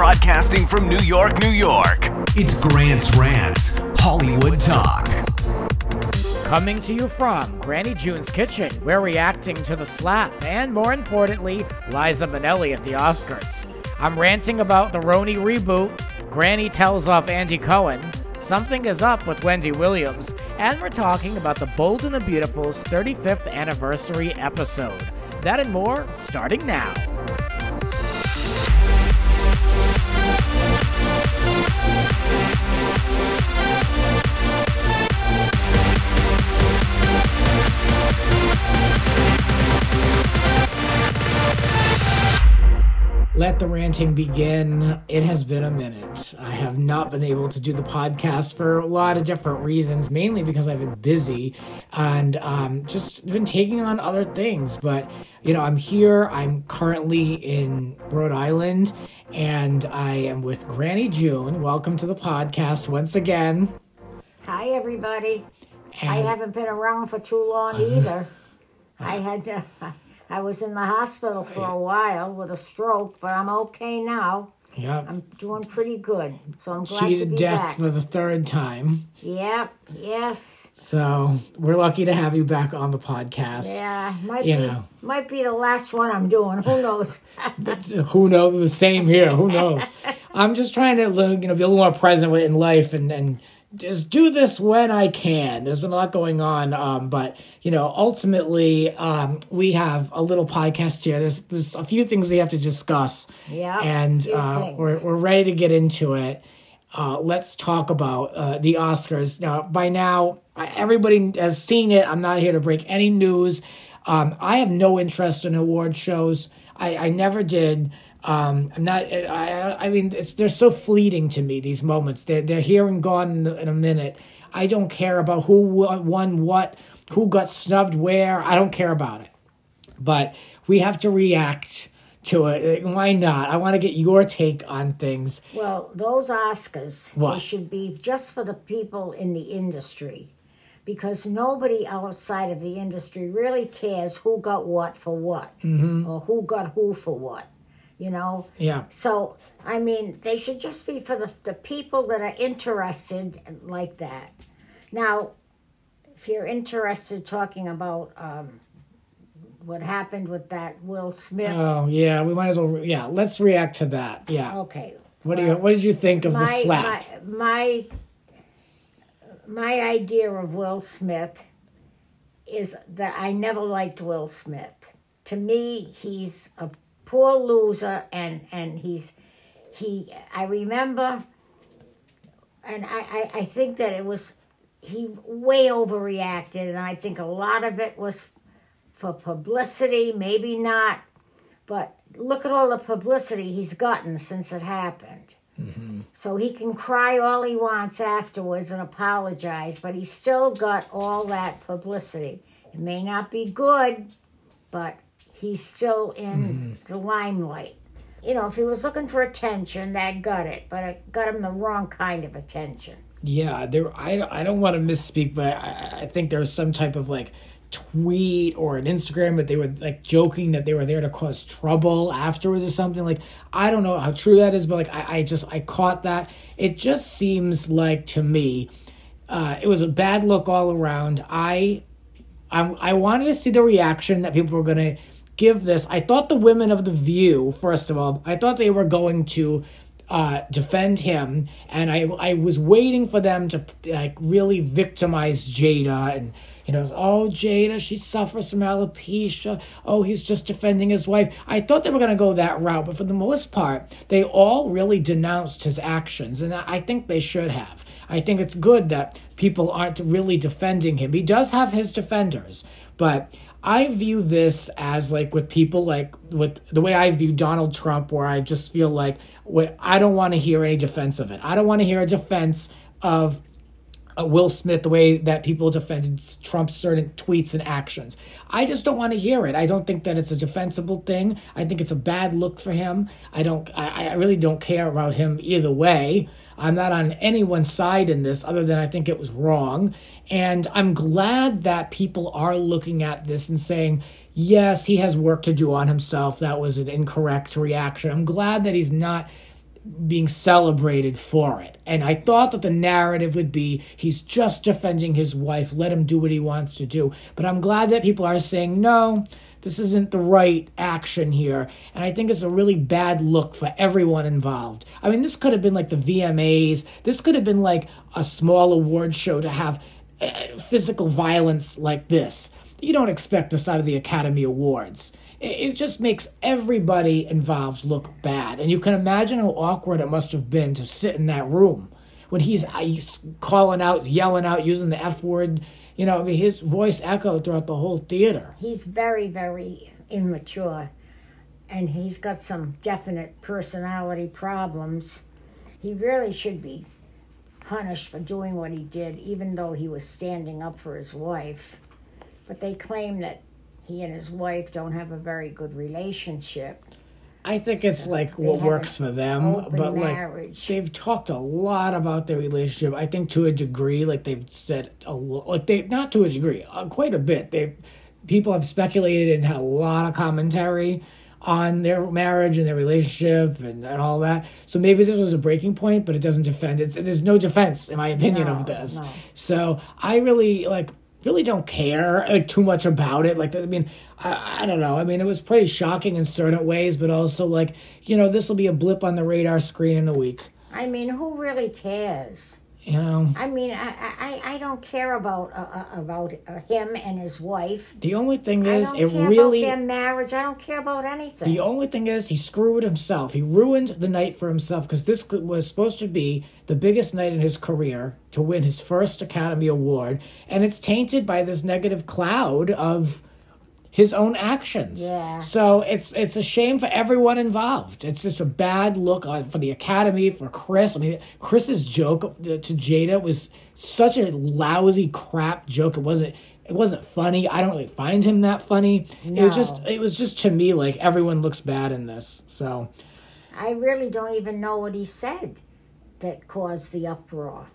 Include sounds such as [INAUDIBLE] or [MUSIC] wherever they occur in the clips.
broadcasting from New York, New York. It's Grant's Rants, Hollywood Talk. Coming to you from Granny June's Kitchen, we're reacting to the slap and, more importantly, Liza Minnelli at the Oscars. I'm ranting about the RHONY reboot, Granny tells off Andy Cohen, something is up with Wendy Williams, and we're talking about the Bold and the Beautiful's 35th anniversary episode. That and more starting now. Let the ranting begin. It has been a minute. I have not been able to do the podcast for a lot of different reasons, mainly because I've been busy and um, just been taking on other things. But, you know, I'm here. I'm currently in Rhode Island and I am with Granny June. Welcome to the podcast once again. Hi, everybody. And I haven't been around for too long [LAUGHS] either. I had to. I was in the hospital for a while with a stroke, but I'm okay now. Yep. I'm doing pretty good. So I'm glad Cheated to be death back. for the third time. Yep, yes. So we're lucky to have you back on the podcast. Yeah, might You be know. might be the last one I'm doing. Who [LAUGHS] knows? Uh, who knows? The same here. Who knows? [LAUGHS] I'm just trying to you know be a little more present in life and and just do this when I can. There's been a lot going on, um, but you know, ultimately, um, we have a little podcast here. There's there's a few things we have to discuss. Yeah, and uh, we're we're ready to get into it. Uh, let's talk about uh, the Oscars. Now, by now, everybody has seen it. I'm not here to break any news. Um, I have no interest in award shows. I, I never did. Um, I'm not. I, I mean, it's they're so fleeting to me. These moments. They're they're here and gone in, in a minute. I don't care about who won won what, who got snubbed where. I don't care about it but we have to react to it. Why not? I want to get your take on things. well, those Oscars What? they should be just for the people in the industry. Because nobody outside of the industry really cares who got what for what, Mm-hmm. or who got who for what. You know, Yeah. So, I mean, they should just be for the, the people that are interested like that. Now, if you're interested talking about um, what happened with that Will Smith, Oh yeah, we might as well. re- Yeah, let's react to that. Yeah. okay. What do you What did you think of the slap? my, my, my idea of Will Smith is that I never liked Will Smith. To me, he's a poor loser, and and he's he. I remember, and I I, I think that it was he way overreacted, and I think a lot of it was for publicity, maybe not, but look at all the publicity he's gotten since it happened. Mm-hmm. So he can cry all he wants afterwards and apologize, but he still got all that publicity. It may not be good, but he's still in the limelight. You know, if he was looking for attention, that got it, but it got him the wrong kind of attention. Yeah, there. I I don't want to misspeak, but I, I think there was some type of like tweet or an Instagram that they were like joking that they were there to cause trouble afterwards or something. Like I don't know how true that is, but like I, I just I caught that. It just seems like to me, uh, it was a bad look all around. I I, I wanted to see the reaction that people were going to give this. I thought the women of The View, first of all, I thought they were going to uh, defend him, and I I was waiting for them to like really victimize Jada and you know oh Jada she suffers from alopecia oh he's just defending his wife. I thought they were going to go that route, but for the most part they all really denounced his actions, and I think they should have. I think it's good that people aren't really defending him. He does have his defenders, but I view this as like with people like with the way I view Donald Trump, where I just feel like wh- I don't want to hear any defense of it. I don't want to hear a defense of uh, Will Smith the way that people defended Trump's certain tweets and actions. I just don't want to hear it. I don't think that it's a defensible thing. I think it's a bad look for him. I don't. I, I really don't care about him either way. I'm not on anyone's side in this, other than I think it was wrong. And I'm glad that people are looking at this and saying, yes, he has work to do on himself. That was an incorrect reaction. I'm glad that he's not being celebrated for it. And I thought that the narrative would be he's just defending his wife, let him do what he wants to do. But I'm glad that people are saying, no, this isn't the right action here. And I think it's a really bad look for everyone involved. I mean, this could have been like the VMAs, this could have been like a small award show to have uh, physical violence like this. You don't expect this out of the Academy Awards it just makes everybody involved look bad. And you can imagine how awkward it must have been to sit in that room when he's, uh, he's calling out, yelling out, using the F word. You know, I mean, his voice echoed throughout the whole theater. He's very, very immature, and he's got some definite personality problems. He really should be punished for doing what he did, even though he was standing up for his wife. But they claim that he and his wife don't have a very good relationship. I think it's So like what works for them, but like they've talked a lot about their relationship. I think to a degree, like they've said a lo- like they not to a degree, uh, quite a bit. They people have speculated and had a lot of commentary on their marriage and their relationship and, and all that. So maybe this was a breaking point, but it doesn't defend. It's there's no defense in my opinion No, of this. no. So I really like really don't care like, too much about it. Like I mean, I, I don't know. I mean, it was pretty shocking in certain ways, but also like you know, this will be a blip on the radar screen in a week. I mean, who really cares? You know, I mean, I I, I don't care about uh, uh, about uh, him and his wife. the only thing I is, don't it care really. about their marriage. I don't care about anything. The only thing is, he screwed himself. He ruined the night for himself because this was supposed to be the biggest night in his career to win his first Academy Award, and it's tainted by this negative cloud of his own actions. Yeah. So it's it's a shame for everyone involved. It's just a bad look on, for the Academy for Chris. I mean, Chris's joke uh, to Jada was such a lousy crap joke. It wasn't. It wasn't funny. I don't really find him that funny. It was just. It was just to me like everyone looks bad in this. So I really don't even know what he said that caused the uproar.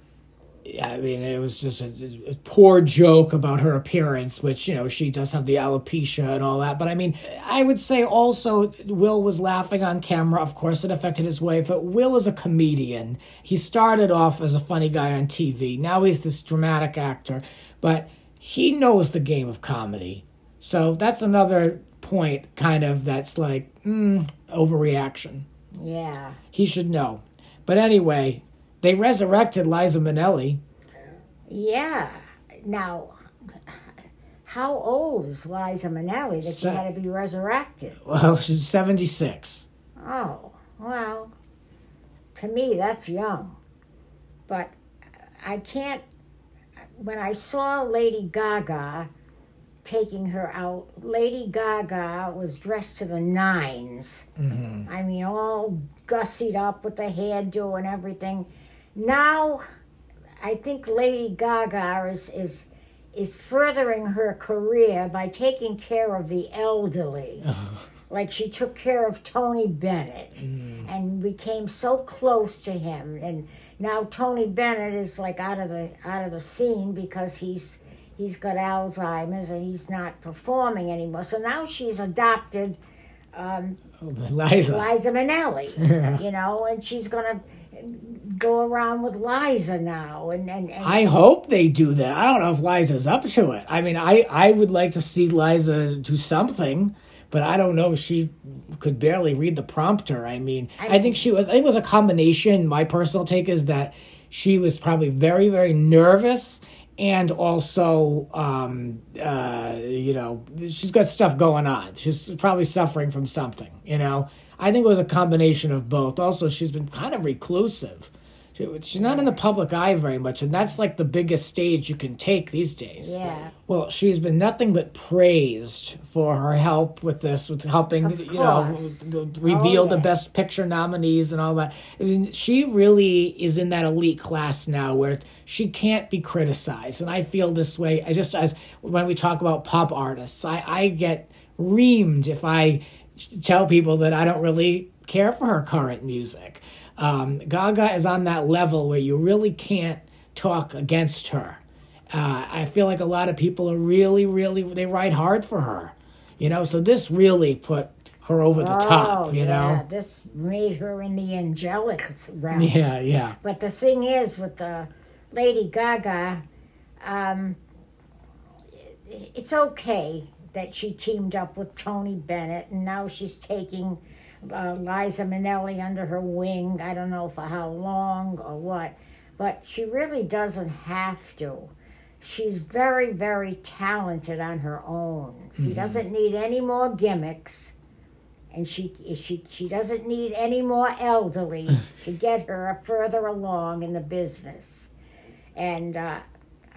Yeah, I mean, it was just a, a poor joke about her appearance, which you know she does have the alopecia and all that. But I mean, I would say also Will was laughing on camera. Of course, it affected his wife. But Will is a comedian. He started off as a funny guy on TV. Now he's this dramatic actor, but he knows the game of comedy. So that's another point, kind of that's like mm, overreaction. Yeah. He should know. But anyway, they resurrected Liza Minnelli. Yeah. Now, how old is Liza Minnelli that Se- she had to be resurrected? Well, she's 76. Oh, well, to me, that's young. But I can't. When I saw Lady Gaga taking her out, Lady Gaga was dressed to the 9s mm-hmm. I mean, all gussied up with the hairdo and everything. Now, I think Lady Gaga is is is furthering her career by taking care of the elderly. [LAUGHS] Like she took care of Tony Bennett and became so close to him. And now Tony Bennett is like out of the out of the scene because he's he's got Alzheimer's and he's not performing anymore. So now she's adopted um, Liza. Liza Minnelli, [LAUGHS] you know, and she's gonna go around with Liza now, and and, and I hope they do that. I don't know if Liza's up to it. I mean, I, I would like to see Liza do something, but I don't know if she could barely read the prompter. I mean, I, think she was, I think it was a combination. My personal take is that she was probably very, very nervous and also, um, uh, you know, she's got stuff going on. She's probably suffering from something, you know. I think it was a combination of both. Also, she's been kind of reclusive. She- She's not in the public eye very much, and that's like the biggest stage you can take these days. yeah, Well, she's been nothing but praised for her help with this, with helping, Of you know, course. reveal Oh, the best picture nominees and all that. I mean, she really is in that elite class now where she can't be criticized. And I feel this way. I just, as when we talk about pop artists, I, I get reamed if I tell people that I don't really care for her current music. Um, Gaga is on that level where you really can't talk against her. Uh, I feel like a lot of people are really, really, they ride hard for her. You know, so this really put her over the top, you Oh, yeah, know? this made her in the angelic realm. [LAUGHS] Yeah, yeah. But the thing is, with the Lady Gaga, um, it's okay that she teamed up with Tony Bennett, and now she's taking uh, Liza Minnelli under her wing. I don't know for how long or what, but she really doesn't have to. She's very, very talented on her own. She doesn't need any more gimmicks and she she she doesn't need any more elderly [LAUGHS] to get her further along in the business and uh,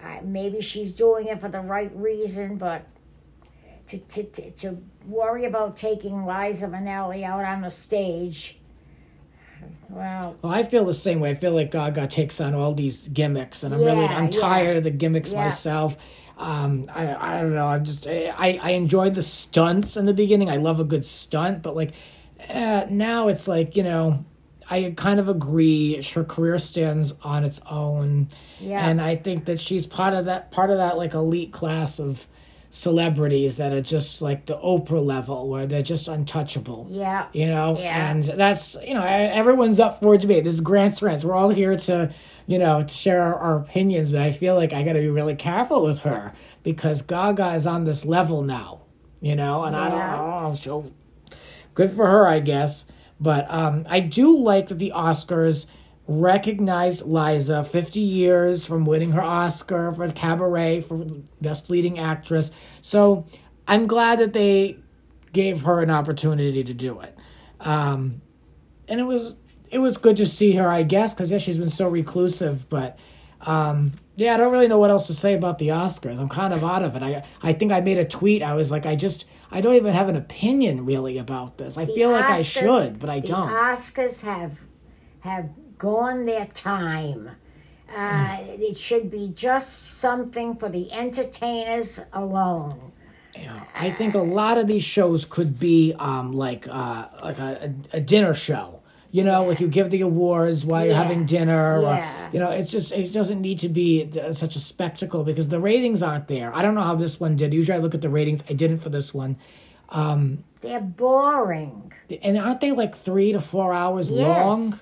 I, maybe she's doing it for the right reason but to, to, to, to worry about taking Liza Minnelli out on the stage well Well, I feel the same way. I feel like Gaga takes on all these gimmicks, and I'm really I'm yeah. tired of the gimmicks Yeah. myself. Um, I I don't know. I'm just I I enjoyed the stunts in the beginning. I love a good stunt, but like uh, now it's like you know. I kind of agree. Her career stands on its own, Yeah. and I think that she's part of that part of that like elite class of celebrities that are just like the Oprah level, where they're just untouchable. Yeah. You know? Yeah. and that's you know everyone's up for debate this is grant's rants we're all here to you know to share our, our opinions but i feel like i got to be really careful with her because gaga is on this level now you know? And i don't know she'll good for her i guess. But um, i do like that the oscars recognized liza 50 years from winning her oscar for cabaret for best leading actress so i'm glad that they gave her an opportunity to do it. Um, and it was it was good to see her, I guess, because yeah, she's been so reclusive. But um, yeah, I don't really know what else to say about the Oscars. I'm kind of out of it. I I think I made a tweet. I was like, I just I don't even have an opinion really about this. I The feel like I should, but I the don't. Oscars have have gone their time. Uh, Hmm. It should be just something for the entertainers alone. Yeah, I think a lot of these shows could be um, like uh, like a, a, dinner show. You know, like you give the awards while you're having dinner. Yeah. Or, you know, it's just it doesn't need to be such a spectacle because the ratings aren't there. I don't know how this one did. Usually, I look at the ratings. I didn't for this one. They're boring. And aren't they like three to four hours Yes. long?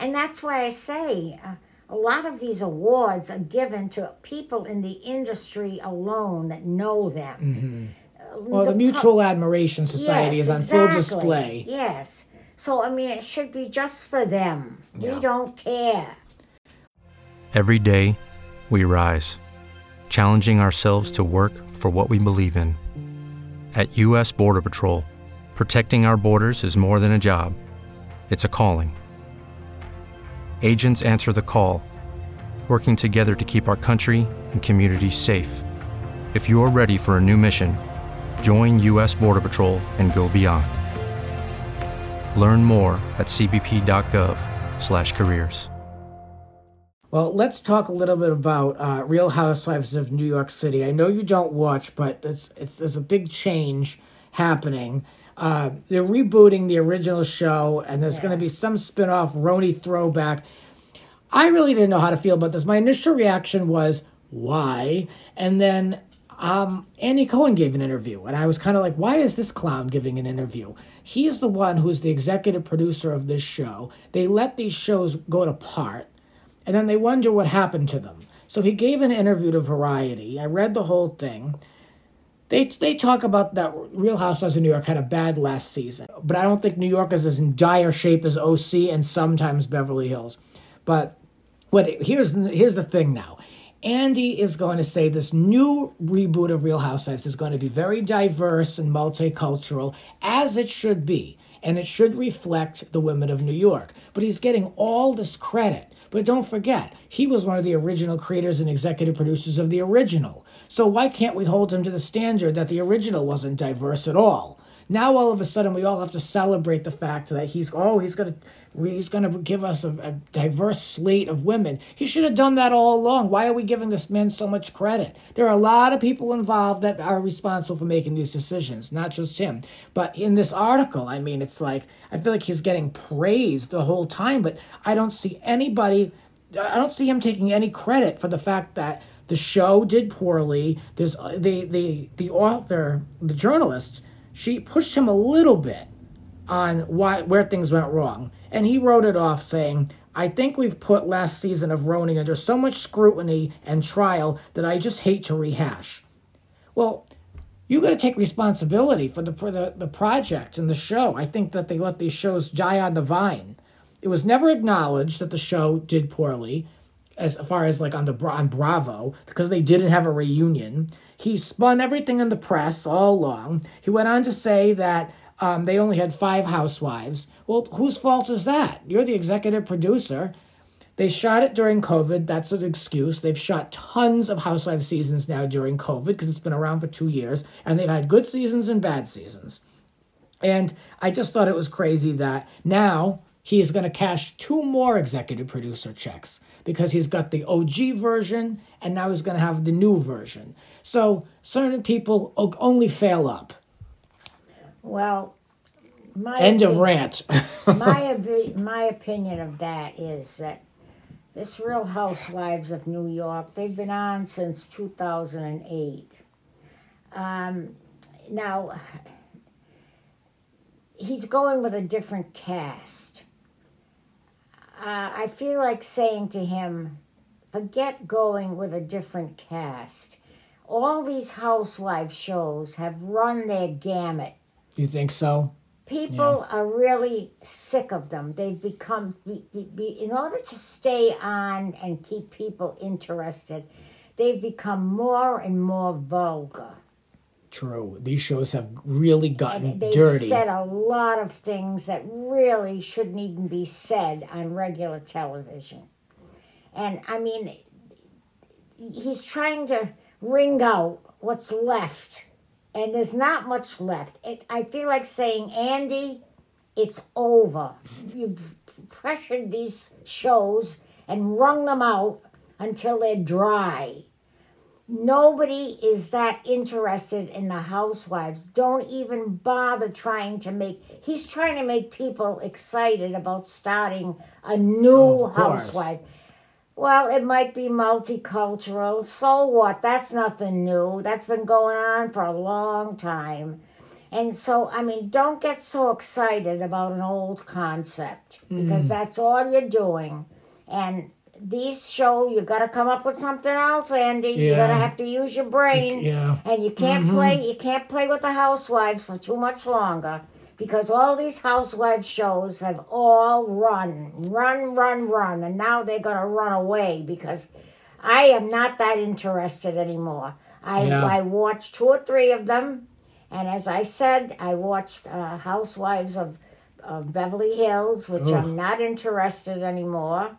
And that's why I say uh, a lot of these awards are given to people in the industry alone that know them. Uh, Well, the, pu- Mutual Admiration Society Yes, is on full display. Yes. So, I mean, it should be just for them. Yeah. We don't care. Every day, we rise, challenging ourselves to work for what we believe in. At U.S. Border Patrol, protecting our borders is more than a job, it's a calling. Agents answer the call, working together to keep our country and communities safe. If you're ready for a new mission, join U.S. Border Patrol and go beyond. Learn more at cbp.gov/careers. Well, let's talk a little bit about uh, Real Housewives of New York City. I know you don't watch, but it's, it's there's a big change happening. Uh, they're rebooting the original show, and there's going to be some spin-off RHONY throwback. I really didn't know how to feel about this. My initial reaction was why, and then um, Andy Cohen gave an interview, and I was kind of like, why is this clown giving an interview? He is the one who's the executive producer of this show. They let these shows go to part and then they wonder what happened to them. So he gave an interview to Variety. I read the whole thing. They they talk about that Real Housewives of New York had a bad last season, but I don't think New York is as in dire shape as OC and sometimes Beverly Hills. But what here's here's the thing now. Andy is going to say this new reboot of Real Housewives is going to be very diverse and multicultural, as it should be, and it should reflect the women of New York. But he's getting all this credit. But don't forget, he was one of the original creators and executive producers of the original. So why can't we hold him to the standard that the original wasn't diverse at all? Now all of a sudden we all have to celebrate the fact that he's oh he's gonna he's gonna give us a, a diverse slate of women. He should have done that all along. Why are we giving this man so much credit? There are a lot of people involved that are responsible for making these decisions, not just him. But in this article, I mean, it's like I feel like he's getting praised the whole time, but I don't see anybody. I don't see him taking any credit for the fact that the show did poorly. There's uh, the the the author, the journalist she pushed him a little bit, on why where things went wrong. And he wrote it off saying, I think we've put last season of RHONY under so much scrutiny and trial that I just hate to rehash. Well, you got to take responsibility for the for the, the project and the show. I think that they let these shows die on the vine. It was never acknowledged that the show did poorly, as far as like on the on Bravo, because they didn't have a reunion. He spun everything in the press all along. He went on to say that um, they only had five housewives. Well, whose fault is that? You're the executive producer. They shot it during COVID. That's an excuse. They've shot tons of Housewives seasons now during COVID because it's been around for two years, and they've had good seasons and bad seasons. And I just thought it was crazy that now he is going to cash two more executive producer checks because he's got the OG version and now he's going to have the new version. So certain people only fail up. Well, my end of rant. [LAUGHS] my my opinion of that is that this Real Housewives of New York, they've been on since 2008. Um, now, he's going with a different cast. Uh, I feel like saying to him, forget going with a different cast. All these housewife shows have run their gamut. You think so? People yeah. are really sick of them. They've become, be, be, be, in order to stay on and keep people interested, they've become more and more vulgar. True. These shows have really gotten and they've dirty. said a lot of things that really shouldn't even be said on regular television. And I mean, he's trying to wring out what's left and there's not much left. It, I feel like saying, Andy, it's over. You've pressured these shows and wrung them out until they're dry. Nobody is that interested in the housewives. Don't even bother trying to make. He's trying to make people excited about starting a new oh, housewife. Well, it might be multicultural. So what? That's nothing new. That's been going on for a long time. And so, I mean, don't get so excited about an old concept because mm. that's all you're doing. And these show you got to come up with something else, Andy. Yeah. You're gonna have to use your brain. Yeah. And you can't mm-hmm. play. You can't play with the housewives for too much longer because all these housewives shows have all run, run, run, run, and now they're to run away because I am not that interested anymore. I yeah. I watched two or three of them, and as I said, I watched uh, Housewives of, of Beverly Hills, which Oof. I'm not interested anymore.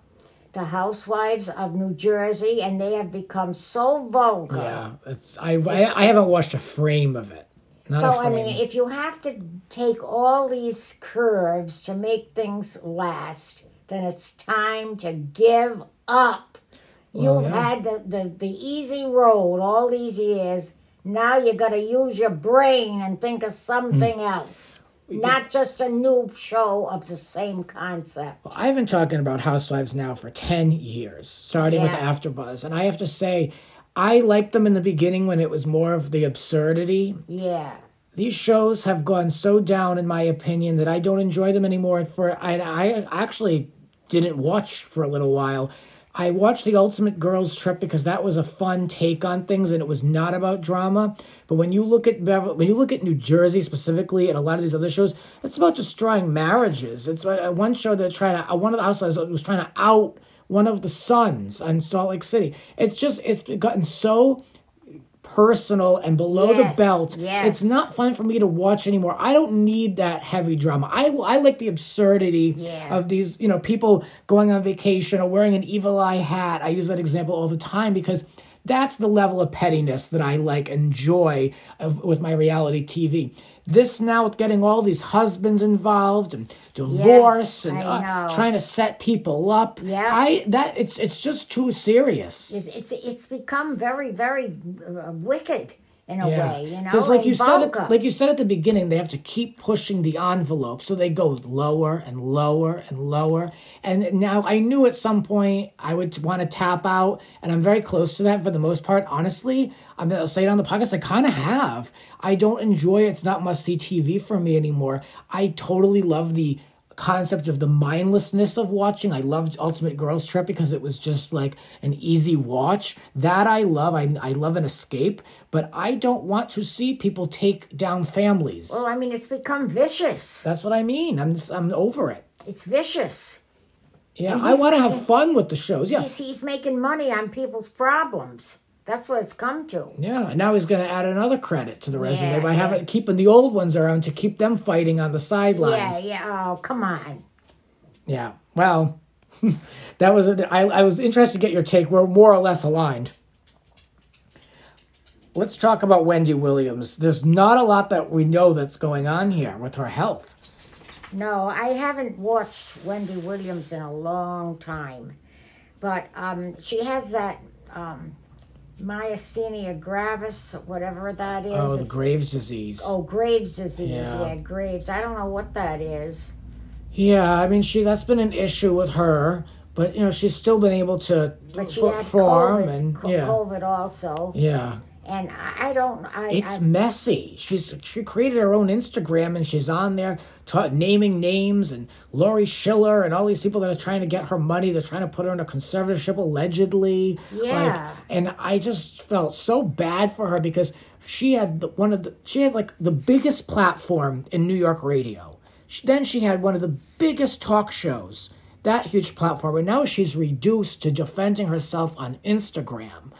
The Housewives of New Jersey, and they have become so vulgar. Yeah, it's I, it's, I, I haven't watched a frame of it. Not so I mean, if you have to take all these curves to make things last, then it's time to give up. Well, You've yeah. had the, the, the easy road all these years. Now you got to use your brain and think of something mm. else. Not just a new show of the same concept. Well, I've been talking about Housewives now for 10 years, starting yeah. with AfterBuzz. And I have to say, I liked them in the beginning when it was more of the absurdity. Yeah. These shows have gone so down, in my opinion, that I don't enjoy them anymore. For I, I actually didn't watch for a little while. I watched The Ultimate Girls Trip because that was a fun take on things, and it was not about drama. But when you look at Beverly, when you look at New Jersey specifically, and a lot of these other shows, it's about destroying marriages. It's uh, one show that trying to uh, one of the housewives was trying to out one of the sons in Salt Lake City. It's just it's gotten so personal and below yes, the belt. Yes. It's not fun for me to watch anymore. I don't need that heavy drama. I, I like the absurdity yeah. of these, you know, people going on vacation or wearing an evil eye hat. I use that example all the time because that's the level of pettiness that I like enjoy of, with my reality TV. This now with getting all these husbands involved and divorce yes, and uh, trying to set people up. Yeah, I that it's it's just too serious. It's it's, it's become very very uh, wicked. In a way, you know. Because like you said, at, like you said at the beginning, they have to keep pushing the envelope, so they go lower and lower and lower. And now I knew at some point I would want to tap out, and I'm very close to that for the most part. Honestly, I'm gonna say it on the podcast. I kind of have. I don't enjoy it. It's not must see TV for me anymore. I totally love the concept of the mindlessness of watching. I loved Ultimate Girls Trip because it was just like an easy watch. That I love. I, I love an escape, but I don't want to see people take down families. well, I mean, it's become vicious. That's what I mean. I'm just, I'm over it. It's vicious. Yeah, I want to have fun with the shows. Yeah. He's, he's making money on people's problems. That's what it's come to. Yeah, and now he's going to add another credit to the resume Yeah, by yeah. having keeping the old ones around to keep them fighting on the sidelines. Yeah, yeah. Oh, come on. Yeah. Well, [LAUGHS] that was a, I, I was interested to get your take. We're more or less aligned. Let's talk about Wendy Williams. There's not a lot that we know that's going on here with her health. No, I haven't watched Wendy Williams in a long time, but um, she has that um, myasthenia gravis, whatever that is. Oh, Graves disease. Oh, Graves disease. Yeah. Yeah. Graves. I don't know what that is. Yeah, I mean, she that's been an issue with her, but you know, she's still been able to But she had perform COVID, and yeah, COVID also, yeah. And I, don't. I, It's I, messy. She's she created her own Instagram and she's on there ta- naming names and Lori Schiller and all these people that are trying to get her money. They're trying to put her in a conservatorship allegedly. Yeah. Like, and I just felt so bad for her because she had the, one of the she had like the biggest platform in New York radio. She, then she had one of the biggest talk shows. That huge platform, and now she's reduced to defending herself on Instagram,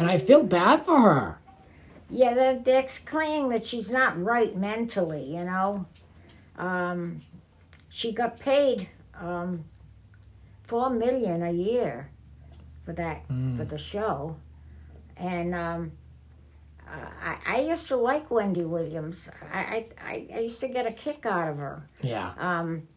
and I feel bad for her. yeah, they're, they're claiming that she's not right mentally. You know, um, she got paid um, four million a year for that Hmm. for the show, and um, I, I used to like Wendy Williams. I, I I used to get a kick out of her. Yeah. Um,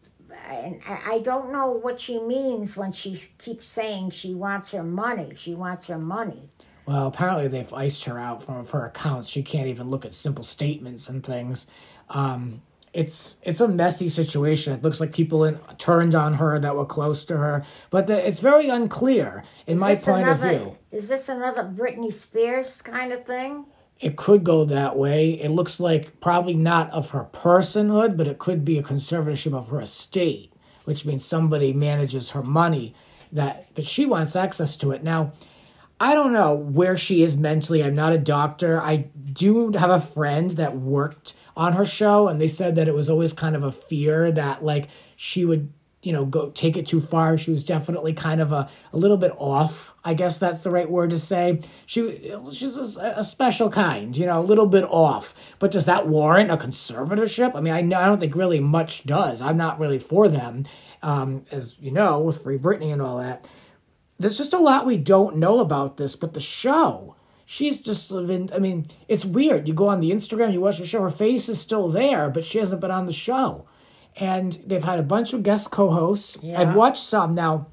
and I I don't know what she means when she keeps saying she wants her money. She wants her money. Well, apparently they've iced her out from her accounts. She can't even look at simple statements and things. Um, it's it's a messy situation. It looks like people in, turned on her that were close to her, but the, it's very unclear in Is my point another, of view. Is this another Britney Spears kind of thing? It could go that way. It looks like probably not of her personhood, but it could be a conservatorship of her estate, which means somebody manages her money that but she wants access to it. Now, I don't know where she is mentally. I'm not a doctor. I do have a friend that worked on her show and they said that it was always kind of a fear that like she would you know go take it too far. She was definitely kind of a, a little bit off i guess that's the right word to say. She she's a, a special kind you know a little bit off. But does that warrant a conservatorship? I mean i, I don't think really much does. I'm not really for them um, as you know with free britney and all that there's just a lot we don't know about this, but the show, she's just been, I mean, it's weird. You go on the Instagram, you watch the show, her face is still there, but she hasn't been on the show. And they've had a bunch of guest co hosts. Yeah. I've watched some. Now,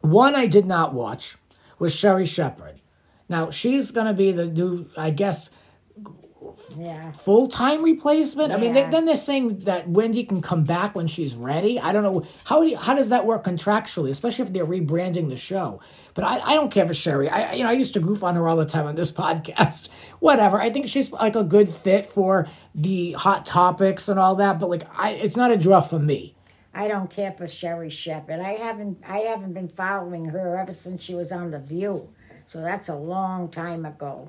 one I did not watch was Sherri Shepherd. Now, she's going to be the new, I guess, Yeah. full time replacement. I mean, they, then they're saying that Wendy can come back when she's ready. I don't know how do you, how does that work contractually, especially if they're rebranding the show. But I, I don't care for Sherri. I you know I used to goof on her all the time on this [LAUGHS] podcast. Whatever. I think she's like a good fit for the hot topics and all that. But like, I it's not a draw for me. I don't care for Sherri Shepherd. I haven't I haven't been following her ever since she was on The View. So that's a long time ago.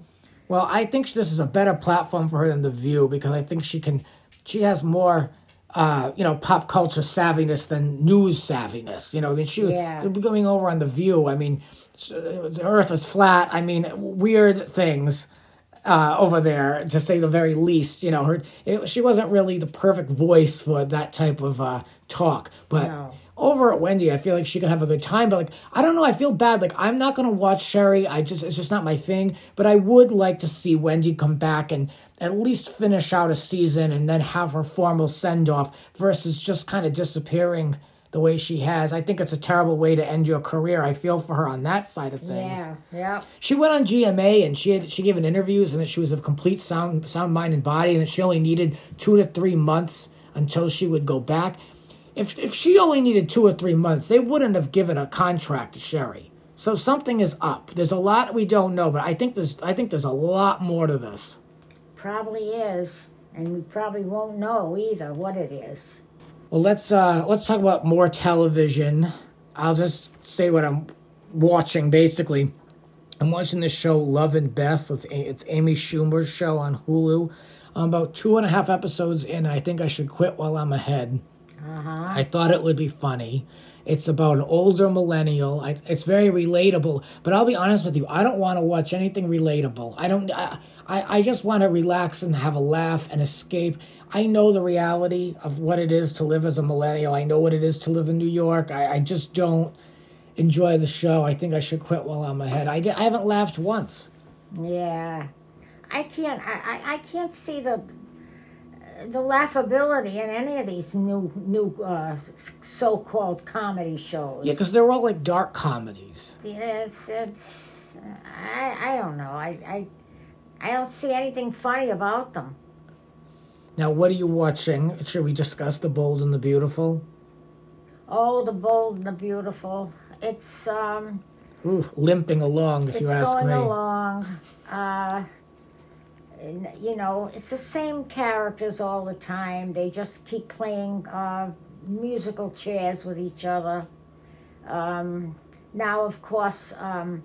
Well, I think this is a better platform for her than The View because I think she can, she has more, uh, you know, pop culture savviness than news savviness. You know, I mean, she Yeah. going over on The View. I mean, the Earth is flat. I mean, weird things uh, over there, to say the very least. You know, her it, she wasn't really the perfect voice for that type of uh, talk, but No. Over at Wendy, I feel like she could have a good time. But like, I don't know. I feel bad. Like, I'm not gonna watch Sherri. I just it's just not my thing. But I would like to see Wendy come back and at least finish out a season and then have her formal send off versus just kind of disappearing the way she has. I think it's a terrible way to end your career. I feel for her on that side of things. Yeah, yeah. She went on GMA and she had she gave an interviews and that she was of complete sound sound mind and body and that she only needed two to three months until she would go back. If if she only needed two or three months, they wouldn't have given a contract to Sherri. So something is up. There's a lot we don't know, but I think there's I think there's a lot more to this. Probably is. And we probably won't know either what it is. Well, let's uh let's talk about more television. I'll just say what I'm watching basically. I'm watching the show Love and Beth with A- it's Amy Schumer's show on Hulu. I'm about two and a half episodes in. I think I should quit while I'm ahead. Uh-huh. I thought it would be funny. It's about an older millennial. I, it's very relatable. But I'll be honest with you, I don't want to watch anything relatable. I don't. I, I, I just want to relax and have a laugh and escape. I know the reality of what it is to live as a millennial. I know what it is to live in New York. I, I just don't enjoy the show. I think I should quit while I'm ahead. I, I haven't laughed once. Yeah. I can't I, I, I can't see the the laughability in any of these new new uh, so called comedy shows. Yeah, because they're all like dark comedies. it's, it's I, I don't know. I, I I don't see anything funny about them. Now, what are you watching? Should we discuss The Bold and the Beautiful? Oh, the bold and the beautiful. It's um Ooh, limping along, if it's you ask going along. Uh, you know, it's the same characters all the time. They just keep playing uh, musical chairs with each other. Um, now, of course, um,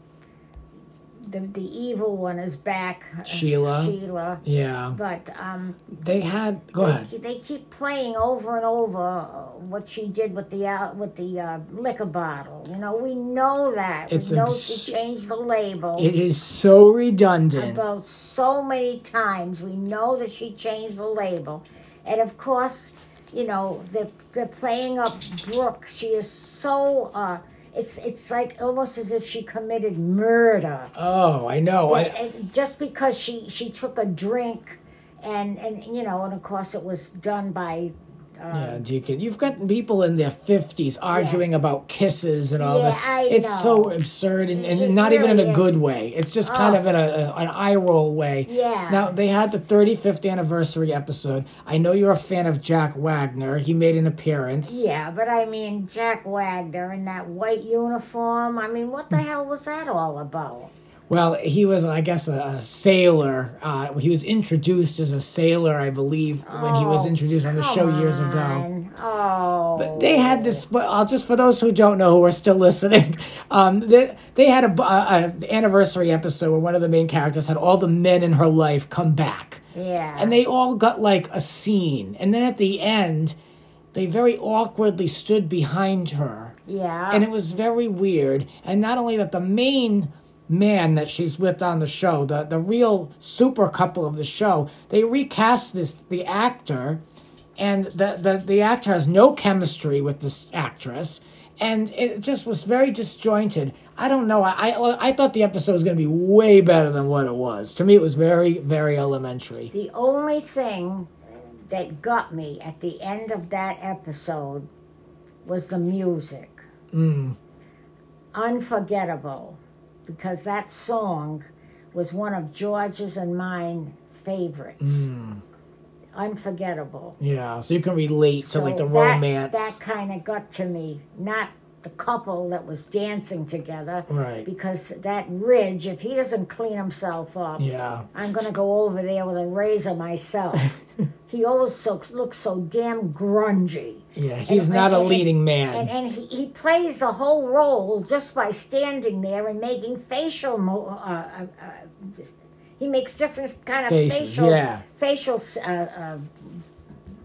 the the evil one is back. uh, Sheila. Sheila. Yeah, But um, they had. Go they, ahead. they keep playing over and over uh, what she did with the uh, with the uh, liquor bottle. You know, we know that. It's we know abs- she changed the label It is so redundant. about so many times. We know that she changed the label, and of course, you know they're, they're playing up Brooke. She is so. Uh, it's it's like almost as if she committed murder. Oh, I know. I, eh, just because she she took a drink, and and you know, and of course it was done by. Yeah, um, Deacon. You've got people in their fifties arguing about kisses and all Yeah, this. I it's so absurd and, and not even in really a good is. way. It's just oh. kind of in a, a an eye roll way. Yeah. Now they had the 35th anniversary episode. I know you're a fan of Jack Wagner. He made an appearance. Yeah, but I mean Jack Wagner in that white uniform. I mean, what the mm. hell was that all about? Well, he was, I guess, a, a sailor. Uh, he was introduced as a sailor, I believe, when he was Oh, introduced on the show years ago. on. Oh. But they had this. I'll just for those who don't know who are still [LAUGHS] listening, um, they they had a, a, a anniversary episode where one of the main characters had all the men in her life come back, yeah. and they all got like a scene, and then at the end, they very awkwardly stood behind her, yeah. and it was very weird. And not only that, the main man that she's with on the show, the the real super couple of the show, they recast this the actor, and the the the actor has no chemistry with this actress. And it just was very disjointed. I don't know. I I, I thought the episode was going to be way better than what it was. To me, it was very very elementary. the only thing that got me at the end of that episode was the music. Mm. Unforgettable. Because that song was one of George's and mine favorites. Mm. Unforgettable. Yeah, so you can relate to like the that, romance. That kind of got to me. Not the couple that was dancing together. Right. Because that Ridge, if he doesn't clean himself up, yeah. I'm gonna go over there with a razor myself. [LAUGHS] he always so, looks so damn grungy. Yeah, he's And- not a leading man. And, and he, he plays the whole role just by standing there and making facial mo- uh, uh, uh, just, he makes different kind of Faces, facial yeah. facial uh, uh,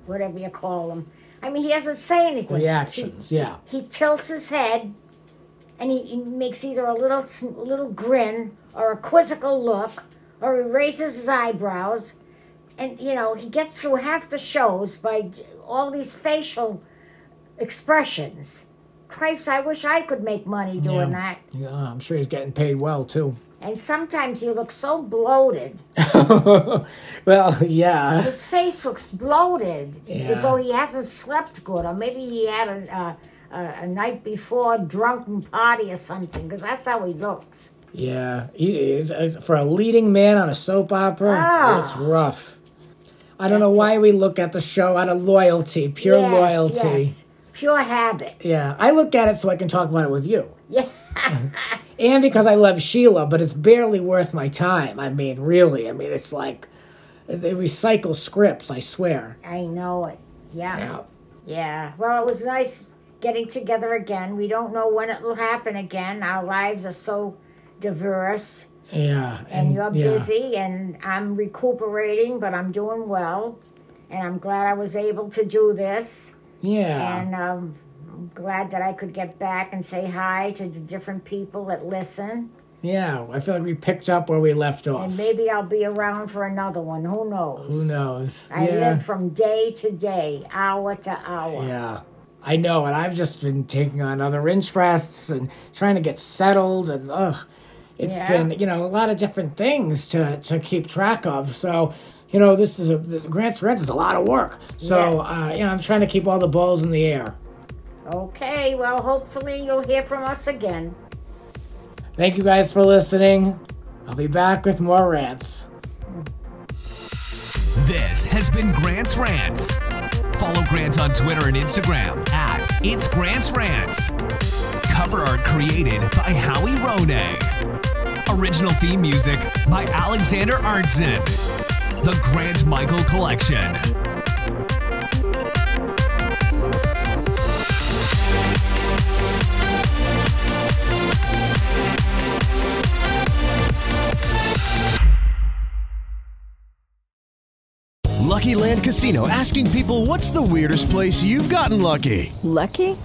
whatever you call them. I mean, he doesn't say anything. Reactions, He- yeah. He tilts his head, and he, he makes either a little little grin or a quizzical look, or he raises his eyebrows, and you know he gets through half the shows by all these facial expressions. Christ, I wish I could make money doing Yeah. that. Yeah, I'm sure he's getting paid well too. And sometimes he looks so bloated. [LAUGHS] well, yeah. His face looks bloated, Yeah. as though he hasn't slept good, or maybe he had a, uh, a, a night before drunken party or something, because that's how he looks. Yeah, he is uh, for a leading man on a soap opera. Ah. It's rough. I don't know That's why we look at the show out of loyalty, pure Yes, loyalty. yes. Pure habit. Yeah, I look at it so I can talk about it with you. Yeah. [LAUGHS] and because I love Sheila, but it's barely worth my time. I mean, really. I mean, it's like they recycle scripts. I swear. I know it. Yeah. Yeah. Yeah. Well, it was nice getting together again. We don't know when it will happen again. Our lives are so diverse, Yeah. and, you're yeah. busy, and I'm recuperating, but I'm doing well. And I'm glad I was able to do this. Yeah. And um, I'm glad that I could get back and say hi to the different people that listen. yeah. I feel like we picked up where we left off. And maybe I'll be around for another one. Who knows? Who knows? I yeah. live from day to day, hour to hour. Yeah. I know, and I've just been taking on other interests and trying to get settled, and ugh, it's Yeah. been you know a lot of different things to to keep track of. So, you know, this is a the Grant's Rants is a lot of work. So, Yes. uh, you know, I'm trying to keep all the balls in the air. Okay, well, hopefully you'll hear from us again. Thank you guys for listening. I'll be back with more rants. This has been Grant's Rants. Follow Grant on Twitter and Instagram at It's Grant's Rants. Cover art created by Howie Rone. Original theme music by Alexander Arntzen. The Grant Michael Collection. Lucky Land Casino asking people what's the weirdest place you've gotten lucky? Lucky?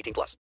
18 plus.